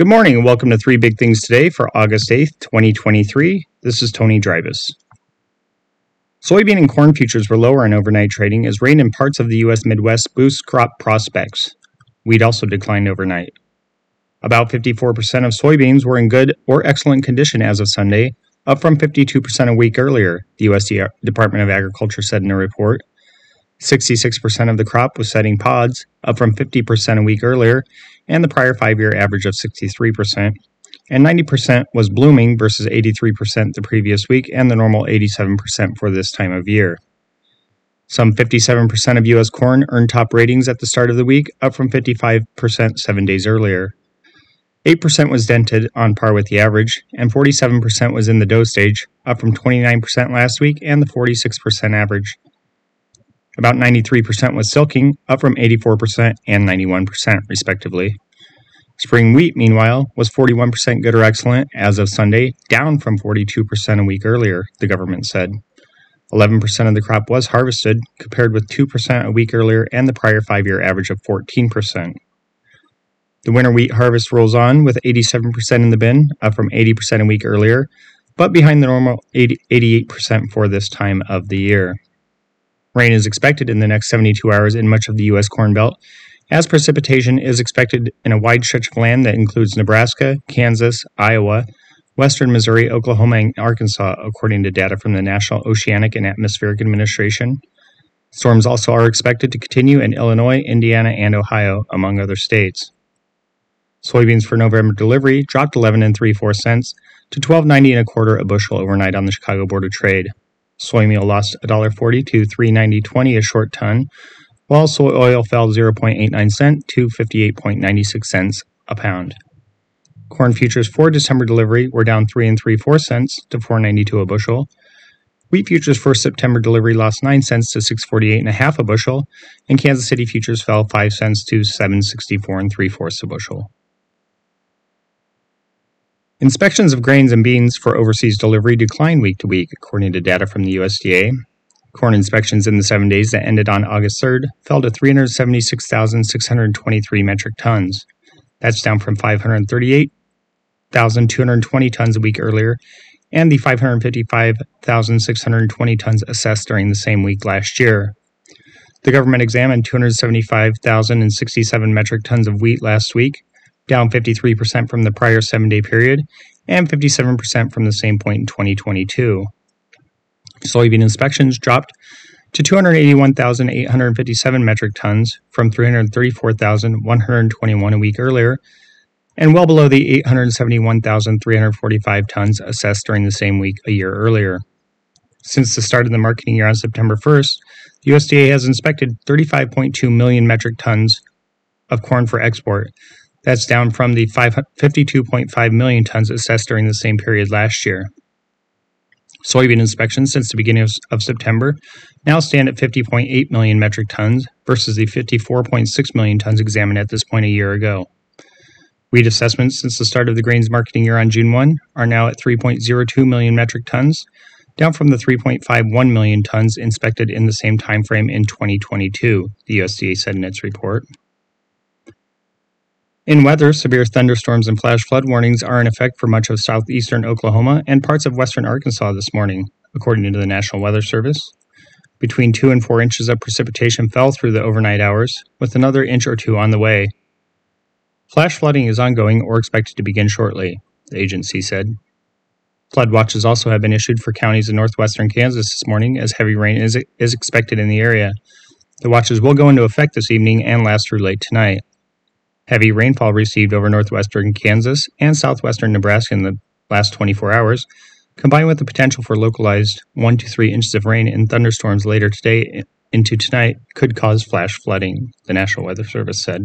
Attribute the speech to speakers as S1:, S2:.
S1: Good morning and welcome to Three Big Things Today for August 8th, 2023. This is Tony Dreibus. Soybean and corn futures were lower in overnight trading as rain in parts of the U.S. Midwest boosts crop prospects. Wheat also declined overnight. About 54% of soybeans were in good or excellent condition as of Sunday, up from 52% a week earlier, the U.S. Department of Agriculture said in a report. 66% of the crop was setting pods, up from 50% a week earlier, and the prior five year average of 63%. And 90% was blooming versus 83% the previous week and the normal 87% for this time of year. Some 57% of U.S. corn earned top ratings at the start of the week, up from 55% seven days earlier. 8% was dented on par with the average, and 47% was in the dough stage, up from 29% last week and the 46% average. About 93% was silking, up from 84% and 91%, respectively. Spring wheat, meanwhile, was 41% good or excellent as of Sunday, down from 42% a week earlier, the government said. 11% of the crop was harvested, compared with 2% a week earlier and the prior five year average of 14%. The winter wheat harvest rolls on with 87% in the bin, up from 80% a week earlier, but behind the normal 88% for this time of the year. Rain is expected in the next 72 hours in much of the U.S. Corn Belt, as precipitation is expected in a wide stretch of land that includes Nebraska, Kansas, Iowa, western Missouri, Oklahoma, and Arkansas, according to data from the National Oceanic and Atmospheric Administration. Storms also are expected to continue in Illinois, Indiana, and Ohio, among other states. Soybeans for November delivery dropped 11 and 3 4 cents to 12.90 and a quarter a bushel overnight on the Chicago Board of Trade. Soy meal lost $1.40 to 390.20 a short ton, while soy oil fell 0.89 cent to 58.96 cents a pound. Corn futures for December delivery were down 3 and 3 4 cents to 4.92 a bushel. Wheat futures for September delivery lost 9 cents to 6.48 and a half a bushel, and Kansas City futures fell 5 cents to 7.64 and 3 fourths a bushel. Inspections of grains and beans for overseas delivery declined week to week, according to data from the USDA. Corn inspections in the seven days that ended on August 3rd fell to 376,623 metric tons. That's down from 538,220 tons a week earlier and the 555,620 tons assessed during the same week last year. The government examined 275,067 metric tons of wheat last week, down 53% from the prior seven day period and 57% from the same point in 2022. Soybean inspections dropped to 281,857 metric tons from 334,121 a week earlier, and well below the 871,345 tons assessed during the same week a year earlier. Since the start of the marketing year on September 1st, the USDA has inspected 35.2 million metric tons of corn for export, that's down from the 52.5 million tons assessed during the same period last year. Soybean inspections since the beginning of, of, September now stand at 50.8 million metric tons versus the 54.6 million tons examined at this point a year ago. Wheat assessments since the start of the grains marketing year on June 1 are now at 3.02 million metric tons, down from the 3.51 million tons inspected in the same time frame in 2022, the USDA said in its report. In weather, severe thunderstorms and flash flood warnings are in effect for much of southeastern Oklahoma and parts of western Arkansas this morning, according to the National Weather Service. Between 2 and 4 inches of precipitation fell through the overnight hours, with another inch or two on the way. Flash flooding is ongoing or expected to begin shortly, the agency said. Flood watches also have been issued for counties in northwestern Kansas this morning as heavy rain is, is expected in the area. The watches will go into effect this evening and last through late tonight. Heavy rainfall received over northwestern Kansas and southwestern Nebraska in the last 24 hours, combined with the potential for localized 1 to 3 inches of rain and thunderstorms later today into tonight, could cause flash flooding, the National Weather Service said.